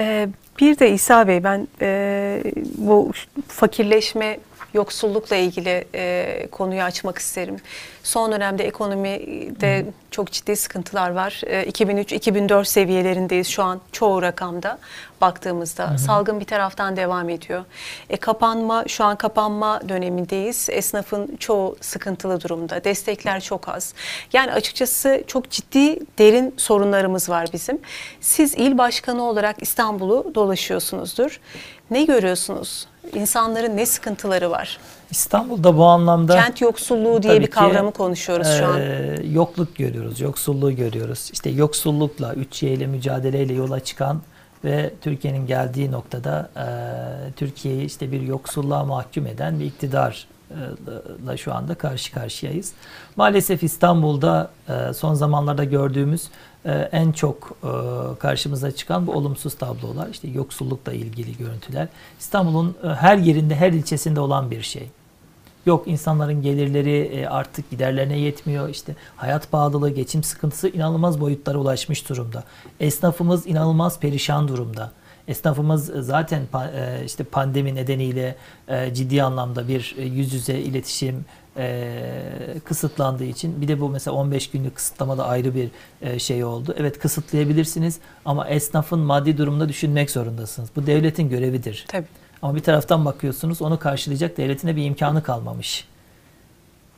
Ee, bir de İsa Bey ben e, bu fakirleşme, yoksullukla ilgili e, konuyu açmak isterim. Son dönemde ekonomide çok ciddi sıkıntılar var. E, 2003-2004 seviyelerindeyiz şu an çoğu rakamda baktığımızda. Salgın bir taraftan devam ediyor. E, kapanma, şu an kapanma dönemindeyiz. Esnafın çoğu sıkıntılı durumda. Destekler çok az. Yani açıkçası çok ciddi derin sorunlarımız var bizim. Siz il başkanı olarak İstanbul'u dolaşıyorsunuzdur. Ne görüyorsunuz? İnsanların ne sıkıntıları var? İstanbul'da bu anlamda Kent yoksulluğu diye bir ki, kavramı konuşuyoruz şu an. Yokluk görüyoruz, yoksulluğu görüyoruz. İşte yoksullukla, 3Y ile mücadeleyle yola çıkan ve Türkiye'nin geldiği noktada e, Türkiye'yi işte bir yoksulluğa mahkum eden bir iktidarla şu anda karşı karşıyayız. Maalesef İstanbul'da son zamanlarda gördüğümüz en çok e, karşımıza çıkan bu olumsuz tablolar, işte yoksullukla ilgili görüntüler. İstanbul'un e, her yerinde, her ilçesinde olan bir şey. Yok insanların gelirleri e, artık giderlerine yetmiyor. İşte hayat pahalılığı, geçim sıkıntısı inanılmaz boyutlara ulaşmış durumda. Esnafımız inanılmaz perişan durumda. Esnafımız e, zaten e, işte pandemi nedeniyle e, ciddi anlamda bir e, yüz yüze iletişim e, kısıtlandığı için bir de bu mesela 15 günlük kısıtlama da ayrı bir e, şey oldu. Evet kısıtlayabilirsiniz ama esnafın maddi durumda düşünmek zorundasınız. Bu devletin görevidir. Tabii. Ama bir taraftan bakıyorsunuz onu karşılayacak devletin de bir imkanı kalmamış.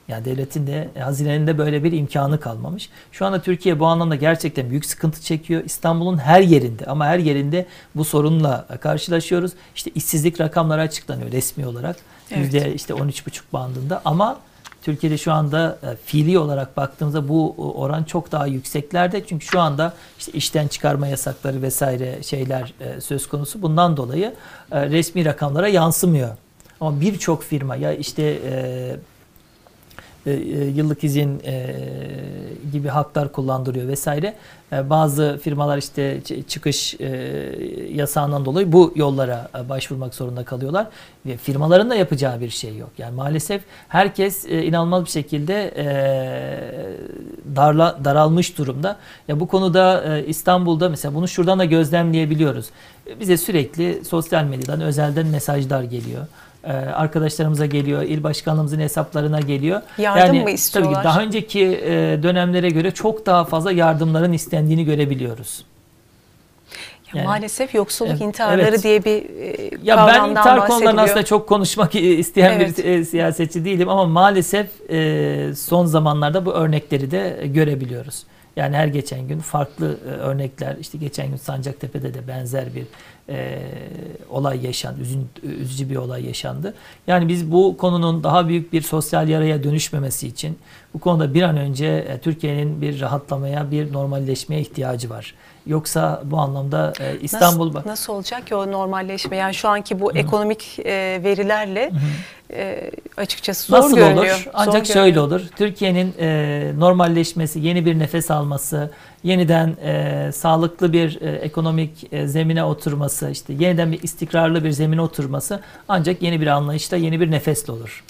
Yani devletin de hazinenin de böyle bir imkanı kalmamış. Şu anda Türkiye bu anlamda gerçekten büyük sıkıntı çekiyor. İstanbul'un her yerinde ama her yerinde bu sorunla karşılaşıyoruz. İşte işsizlik rakamları açıklanıyor resmi olarak. Evet. Yüzde işte 13,5 bandında ama Türkiye'de şu anda e, fiili olarak baktığımızda bu oran çok daha yükseklerde. Çünkü şu anda işte işten çıkarma yasakları vesaire şeyler e, söz konusu. Bundan dolayı e, resmi rakamlara yansımıyor. Ama birçok firma ya işte e, e, yıllık izin e, gibi haklar kullandırıyor vesaire. Bazı firmalar işte çıkış e, yasağından dolayı bu yollara başvurmak zorunda kalıyorlar ve firmaların da yapacağı bir şey yok. Yani maalesef herkes inanılmaz bir şekilde e, darla, daralmış durumda. Ya bu konuda İstanbul'da mesela bunu şuradan da gözlemleyebiliyoruz. Bize sürekli sosyal medyadan özelden mesajlar geliyor. Ee, arkadaşlarımıza geliyor, il başkanlığımızın hesaplarına geliyor. Yardım yani, mı istiyorlar? Tabii ki daha önceki e, dönemlere göre çok daha fazla yardımların istendiğini görebiliyoruz. Ya yani, maalesef yoksulluk intiharları evet. diye bir e, ya ben intihar konularında aslında çok konuşmak isteyen evet. bir e, siyasetçi değilim ama maalesef e, son zamanlarda bu örnekleri de görebiliyoruz. Yani her geçen gün farklı e, örnekler işte geçen gün Sancaktepe'de de benzer bir e, olay yaşandı. Üzün, üzücü bir olay yaşandı. Yani biz bu konunun daha büyük bir sosyal yaraya dönüşmemesi için bu konuda bir an önce e, Türkiye'nin bir rahatlamaya, bir normalleşmeye ihtiyacı var. Yoksa bu anlamda e, İstanbul... Nasıl, nasıl olacak ki o normalleşme? Yani şu anki bu Hı. ekonomik e, verilerle e, açıkçası zor nasıl görünüyor. olur? Ancak zor şöyle görünüyor. olur. Türkiye'nin e, normalleşmesi, yeni bir nefes alması, yeniden e, sağlıklı bir e, ekonomik e, zemine oturması, işte yeniden bir istikrarlı bir zemine oturması ancak yeni bir anlayışla, yeni bir nefesle olur.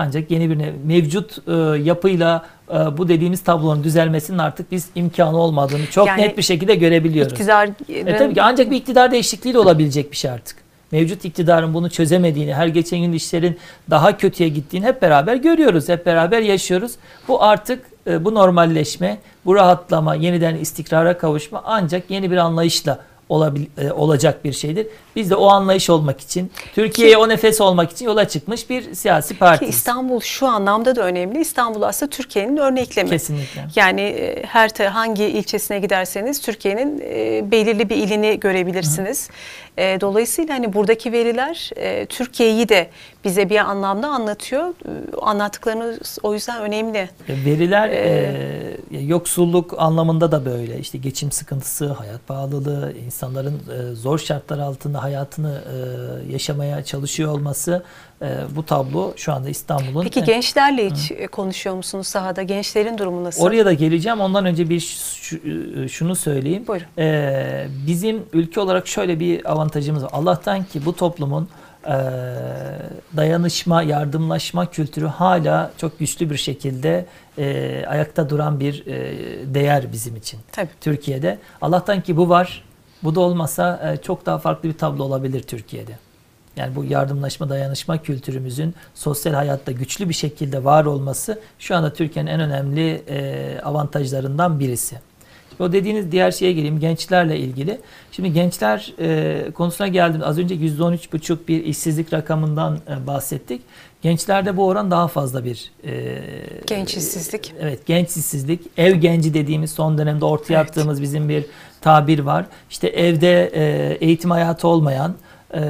Ancak yeni bir mevcut e, yapıyla e, bu dediğimiz tablonun düzelmesinin artık biz imkanı olmadığını çok yani, net bir şekilde görebiliyoruz. İktidar e, tabii ki ancak bir iktidar değişikliği de olabilecek bir şey artık. Mevcut iktidarın bunu çözemediğini, her geçen gün işlerin daha kötüye gittiğini hep beraber görüyoruz, hep beraber yaşıyoruz. Bu artık e, bu normalleşme, bu rahatlama, yeniden istikrara kavuşma ancak yeni bir anlayışla olabil, e, olacak bir şeydir. Biz de o anlayış olmak için, Türkiye'ye o nefes olmak için yola çıkmış bir siyasi parti. İstanbul şu anlamda da önemli. İstanbul aslında Türkiye'nin örneklemi. Kesinlikle. Yani e, her hangi ilçesine giderseniz Türkiye'nin e, belirli bir ilini görebilirsiniz. Hı. E, dolayısıyla hani buradaki veriler Türkiye'yi de bize bir anlamda anlatıyor. Anlattıklarınız o yüzden önemli. Veriler ee, yoksulluk anlamında da böyle. İşte geçim sıkıntısı, hayat pahalılığı, insanların zor şartlar altında hayatını e, yaşamaya çalışıyor olması e, bu tablo şu anda İstanbul'un. Peki gençlerle hiç hı. konuşuyor musunuz sahada? Gençlerin durumu nasıl? Oraya da geleceğim. Ondan önce bir şunu söyleyeyim. Buyurun. E, bizim ülke olarak şöyle bir avantajımız var. Allah'tan ki bu toplumun e, dayanışma, yardımlaşma kültürü hala çok güçlü bir şekilde e, ayakta duran bir e, değer bizim için. Tabii. Türkiye'de. Allah'tan ki bu var. Bu da olmasa e, çok daha farklı bir tablo olabilir Türkiye'de. Yani bu yardımlaşma, dayanışma kültürümüzün sosyal hayatta güçlü bir şekilde var olması şu anda Türkiye'nin en önemli e, avantajlarından birisi. O dediğiniz diğer şeye geleyim gençlerle ilgili. Şimdi gençler e, konusuna geldim. Az önce %13,5 bir işsizlik rakamından e, bahsettik. Gençlerde bu oran daha fazla bir e, genç işsizlik. Evet, genç işsizlik. Ev genci dediğimiz son dönemde ortaya evet. attığımız bizim bir tabir var. İşte evde e, eğitim hayatı olmayan, e,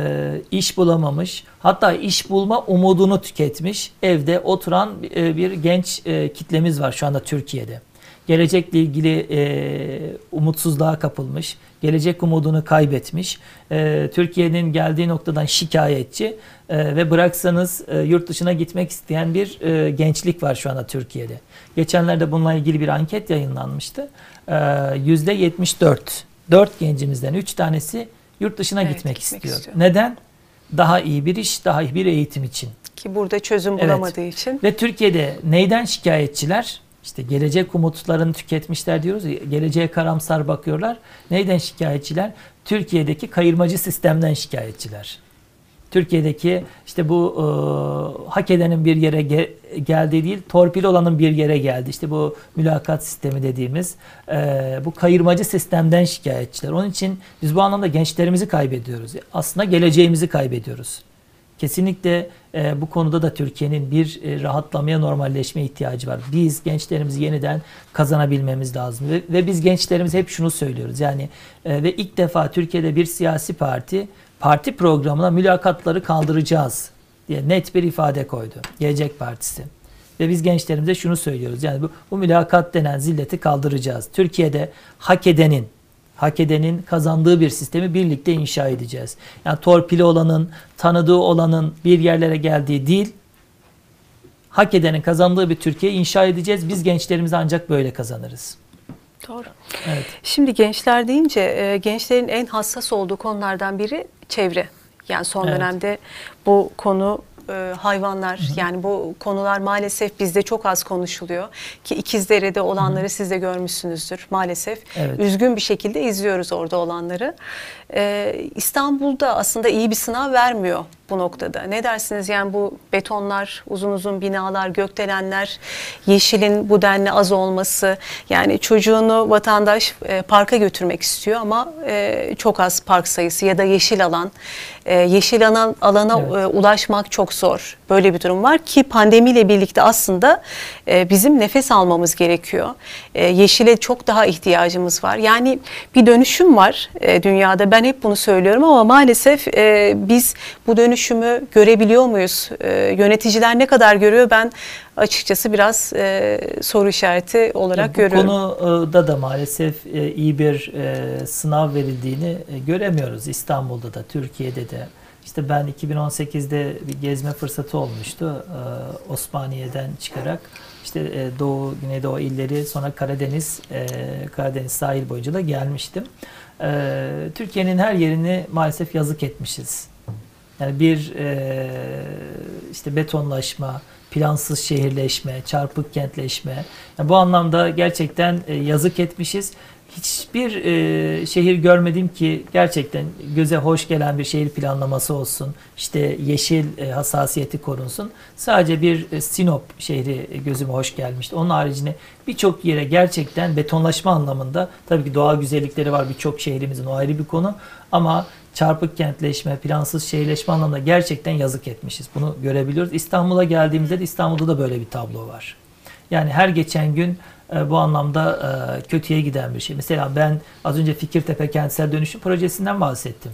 iş bulamamış, hatta iş bulma umudunu tüketmiş, evde oturan e, bir genç e, kitlemiz var şu anda Türkiye'de gelecekle ilgili e, umutsuzluğa kapılmış, gelecek umudunu kaybetmiş, e, Türkiye'nin geldiği noktadan şikayetçi e, ve bıraksanız e, yurt dışına gitmek isteyen bir e, gençlik var şu anda Türkiye'de. Geçenlerde bununla ilgili bir anket yayınlanmıştı. E, %74, 4 gencimizden 3 tanesi yurt dışına evet, gitmek, gitmek istiyor. istiyor. Neden? Daha iyi bir iş, daha iyi bir eğitim için. Ki burada çözüm bulamadığı evet. için. Ve Türkiye'de neyden şikayetçiler? İşte gelecek umutlarını tüketmişler diyoruz ya, geleceğe karamsar bakıyorlar. Neyden şikayetçiler? Türkiye'deki kayırmacı sistemden şikayetçiler. Türkiye'deki işte bu e, hak edenin bir yere ge- geldiği değil, torpil olanın bir yere geldi. İşte bu mülakat sistemi dediğimiz e, bu kayırmacı sistemden şikayetçiler. Onun için biz bu anlamda gençlerimizi kaybediyoruz. Aslında geleceğimizi kaybediyoruz. Kesinlikle e, bu konuda da Türkiye'nin bir e, rahatlamaya, normalleşmeye ihtiyacı var. Biz gençlerimizi yeniden kazanabilmemiz lazım. Ve, ve biz gençlerimiz hep şunu söylüyoruz. Yani e, ve ilk defa Türkiye'de bir siyasi parti parti programına mülakatları kaldıracağız diye net bir ifade koydu. Gelecek Partisi. Ve biz gençlerimize şunu söylüyoruz. Yani bu, bu mülakat denen zilleti kaldıracağız. Türkiye'de hak edenin, hak edenin kazandığı bir sistemi birlikte inşa edeceğiz. Yani torpili olanın, tanıdığı olanın bir yerlere geldiği değil, hak edenin kazandığı bir Türkiye inşa edeceğiz. Biz gençlerimizi ancak böyle kazanırız. Doğru. Evet. Şimdi gençler deyince e, gençlerin en hassas olduğu konulardan biri çevre. Yani son Evet. dönemde bu konu e, hayvanlar yani bu konular maalesef bizde çok az konuşuluyor ki ikizleri olanları siz de görmüşsünüzdür maalesef. Evet. Üzgün bir şekilde izliyoruz orada olanları. E, İstanbul'da aslında iyi bir sınav vermiyor bu noktada. Ne dersiniz yani bu betonlar, uzun uzun binalar, gökdelenler, yeşilin bu denli az olması yani çocuğunu vatandaş e, parka götürmek istiyor ama e, çok az park sayısı ya da yeşil alan. E, yeşil alan, alana Evet. e, ulaşmak çok zor. Böyle bir durum var ki pandemiyle birlikte aslında e, bizim nefes almamız gerekiyor. E, yeşile çok daha ihtiyacımız var. Yani bir dönüşüm var e, dünyada. Ben hep bunu söylüyorum ama maalesef e, biz bu dönüşümü görebiliyor muyuz? E, yöneticiler ne kadar görüyor? Ben açıkçası biraz e, soru işareti olarak Bu görüyorum. konuda da maalesef e, iyi bir e, sınav verildiğini e, göremiyoruz İstanbul'da da, Türkiye'de de. İşte ben 2018'de bir gezme fırsatı olmuştu e, Osmaniye'den çıkarak. İşte e, Doğu, Güneydoğu illeri sonra Karadeniz, e, Karadeniz sahil boyunca da gelmiştim. E, Türkiye'nin her yerini maalesef yazık etmişiz. Yani bir e, işte betonlaşma, plansız şehirleşme, çarpık kentleşme. Yani bu anlamda gerçekten e, yazık etmişiz. Hiçbir e, şehir görmedim ki gerçekten göze hoş gelen bir şehir planlaması olsun. İşte yeşil e, hassasiyeti korunsun. Sadece bir e, Sinop şehri gözüme hoş gelmişti. Onun haricinde birçok yere gerçekten betonlaşma anlamında tabii ki doğal güzellikleri var birçok şehrimizin o ayrı bir konu ama çarpık kentleşme, plansız şehirleşme anlamında gerçekten yazık etmişiz. Bunu görebiliyoruz. İstanbul'a geldiğimizde de İstanbul'da da böyle bir tablo var. Yani her geçen gün e, bu anlamda e, kötüye giden bir şey. Mesela ben az önce Fikirtepe Kentsel Dönüşüm Projesi'nden bahsettim.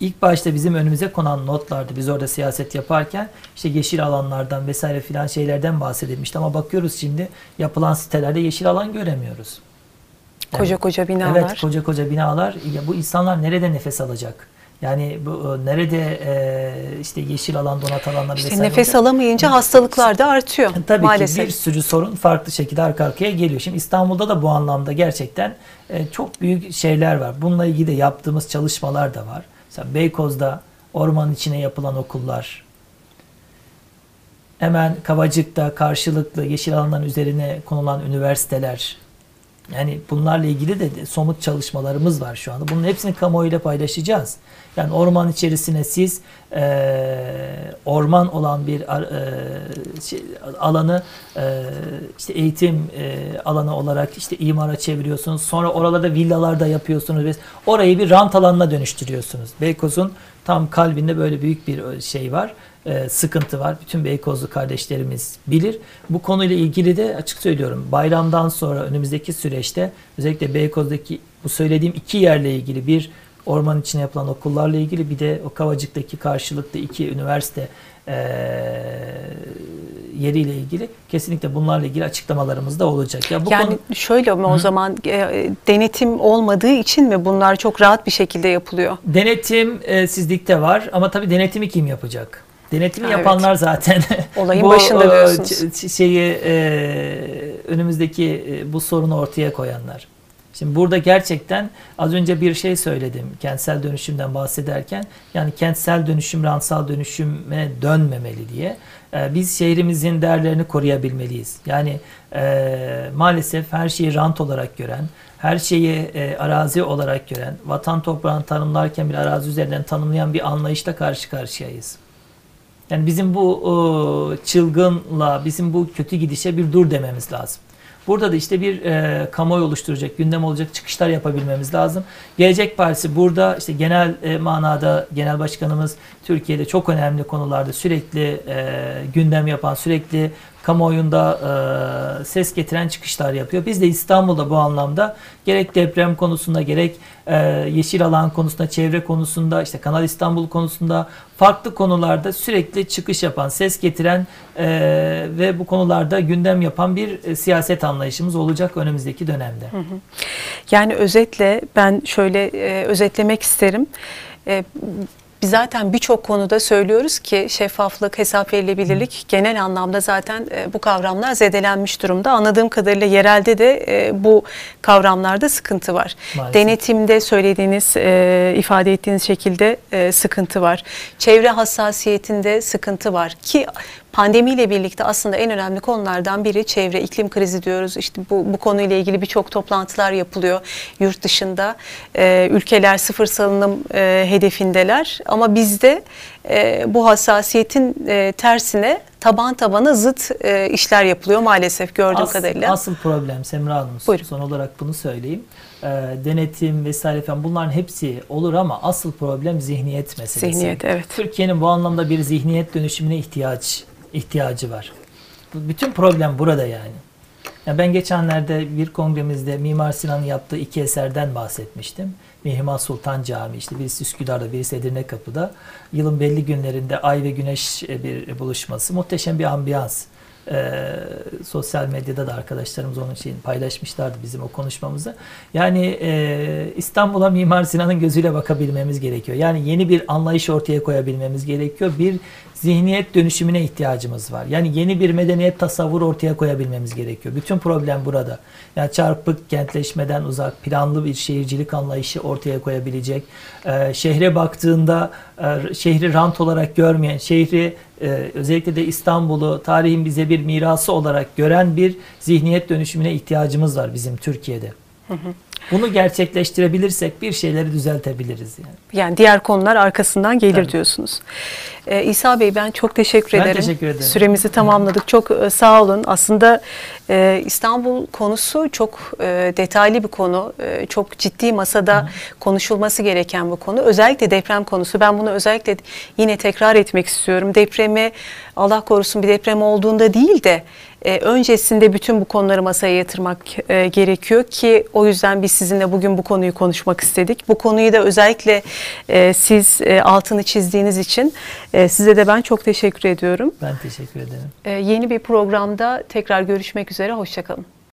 İlk başta bizim önümüze konan notlardı. Biz orada siyaset yaparken işte yeşil alanlardan vesaire filan şeylerden bahsedilmişti. Ama bakıyoruz şimdi yapılan sitelerde yeşil alan göremiyoruz. Koca koca binalar. Evet koca koca binalar. Ya bu insanlar nerede nefes alacak? Yani bu e, nerede e, işte yeşil alan, donat alanlar İşte vesaire nefes olacak? alamayınca hastalıklar da artıyor Tabii maalesef. ki bir sürü sorun farklı şekilde arka arkaya geliyor. Şimdi İstanbul'da da bu anlamda gerçekten e, çok büyük şeyler var. Bununla ilgili de yaptığımız çalışmalar da var. Mesela Beykoz'da ormanın içine yapılan okullar, hemen Kavacık'ta karşılıklı yeşil alanların üzerine konulan üniversiteler, yani bunlarla ilgili de somut çalışmalarımız var şu anda. Bunun hepsini kamuoyuyla paylaşacağız. Yani orman içerisine siz e, orman olan bir e, şey, alanı e, işte eğitim e, alanı olarak işte imara çeviriyorsunuz. Sonra oralarda villalar da yapıyorsunuz ve orayı bir rant alanına dönüştürüyorsunuz. Beykoz'un tam kalbinde böyle büyük bir şey var. E, sıkıntı var. Bütün Beykozlu kardeşlerimiz bilir. Bu konuyla ilgili de açık söylüyorum. Bayramdan sonra önümüzdeki süreçte özellikle Beykoz'daki bu söylediğim iki yerle ilgili bir orman içine yapılan okullarla ilgili bir de o Kavacık'taki karşılıklı iki üniversite e, yeriyle ilgili kesinlikle bunlarla ilgili açıklamalarımız da olacak. Ya bu yani konu- şöyle mi o zaman e, denetim olmadığı için mi bunlar çok rahat bir şekilde yapılıyor? Denetim e, sizlikte var ama tabii denetimi kim yapacak? Denetimi Evet. yapanlar zaten Olayın bu başında e, diyorsunuz. şeyi e, önümüzdeki e, bu sorunu ortaya koyanlar. Şimdi burada gerçekten az önce bir şey söyledim kentsel dönüşümden bahsederken. Yani kentsel dönüşüm rantsal dönüşüme dönmemeli diye. Ee, biz şehrimizin değerlerini koruyabilmeliyiz. Yani e, maalesef her şeyi rant olarak gören, her şeyi e, arazi olarak gören, vatan toprağını tanımlarken bir arazi üzerinden tanımlayan bir anlayışla karşı karşıyayız. Yani bizim bu o, çılgınla, bizim bu kötü gidişe bir dur dememiz lazım. Burada da işte bir e, kamuoyu oluşturacak, gündem olacak çıkışlar yapabilmemiz lazım. Gelecek Partisi burada işte genel e, manada genel başkanımız Türkiye'de çok önemli konularda sürekli e, gündem yapan, sürekli kamuoyunda e, ses getiren çıkışlar yapıyor. Biz de İstanbul'da bu anlamda gerek deprem konusunda gerek e, yeşil alan konusunda, çevre konusunda, işte Kanal İstanbul konusunda farklı konularda sürekli çıkış yapan, ses getiren e, ve bu konularda gündem yapan bir e, siyaset anlayışımız olacak önümüzdeki dönemde. Yani özetle ben şöyle e, özetlemek isterim. E, biz zaten birçok konuda söylüyoruz ki şeffaflık, hesap verilebilirlik genel anlamda zaten e, bu kavramlar zedelenmiş durumda. Anladığım kadarıyla yerelde de e, bu kavramlarda sıkıntı var. Maalesef. Denetimde söylediğiniz, e, ifade ettiğiniz şekilde e, sıkıntı var. Çevre hassasiyetinde sıkıntı var ki pandemiyle birlikte aslında en önemli konulardan biri çevre, iklim krizi diyoruz. İşte bu, bu konuyla ilgili birçok toplantılar yapılıyor yurt dışında. Ee, ülkeler sıfır salınım e, hedefindeler ama bizde e, bu hassasiyetin e, tersine taban tabana zıt e, işler yapılıyor maalesef gördüğüm As- kadarıyla. Asıl problem Semra Hanım Buyurun. son olarak bunu söyleyeyim. E, denetim vesaire falan bunların hepsi olur ama asıl problem zihniyet meselesi. Zihniyet, evet. Türkiye'nin bu anlamda bir zihniyet dönüşümüne ihtiyaç ihtiyacı var. Bütün problem burada yani. Ya ben geçenlerde bir kongremizde Mimar Sinan'ın yaptığı iki eserden bahsetmiştim. Mihrimah Sultan Camii işte birisi Üsküdar'da birisi Edirne Kapı'da. Yılın belli günlerinde ay ve güneş e, bir buluşması. Muhteşem bir ambiyans. Ee, sosyal medyada da arkadaşlarımız onun şeyini paylaşmışlardı bizim o konuşmamızı. Yani e, İstanbul'a Mimar Sinan'ın gözüyle bakabilmemiz gerekiyor. Yani yeni bir anlayış ortaya koyabilmemiz gerekiyor. Bir zihniyet dönüşümüne ihtiyacımız var. Yani yeni bir medeniyet tasavvuru ortaya koyabilmemiz gerekiyor. Bütün problem burada. Yani çarpık kentleşmeden uzak, planlı bir şehircilik anlayışı ortaya koyabilecek. Ee, şehre baktığında e, şehri rant olarak görmeyen, şehri e, özellikle de İstanbul'u tarihin bize bir mirası olarak gören bir zihniyet dönüşümüne ihtiyacımız var bizim Türkiye'de. Bunu gerçekleştirebilirsek bir şeyleri düzeltebiliriz yani. Yani diğer konular arkasından gelir Tabii. diyorsunuz. Ee, İsa Bey ben çok teşekkür Ben ederim. teşekkür ederim. Süremizi tamamladık. Çok e, sağ olun. Aslında e, İstanbul konusu çok e, detaylı bir konu. E, çok ciddi masada konuşulması gereken bu konu. Özellikle deprem konusu. Ben bunu özellikle yine tekrar etmek istiyorum. Depremi Allah korusun bir deprem olduğunda değil de e, öncesinde bütün bu konuları masaya yatırmak e, gerekiyor ki o yüzden biz sizinle bugün bu konuyu konuşmak istedik. Bu konuyu da özellikle e, siz e, altını çizdiğiniz için e, size de ben çok teşekkür ediyorum. Ben teşekkür ederim. E, yeni bir programda tekrar görüşmek üzere. Hoşçakalın.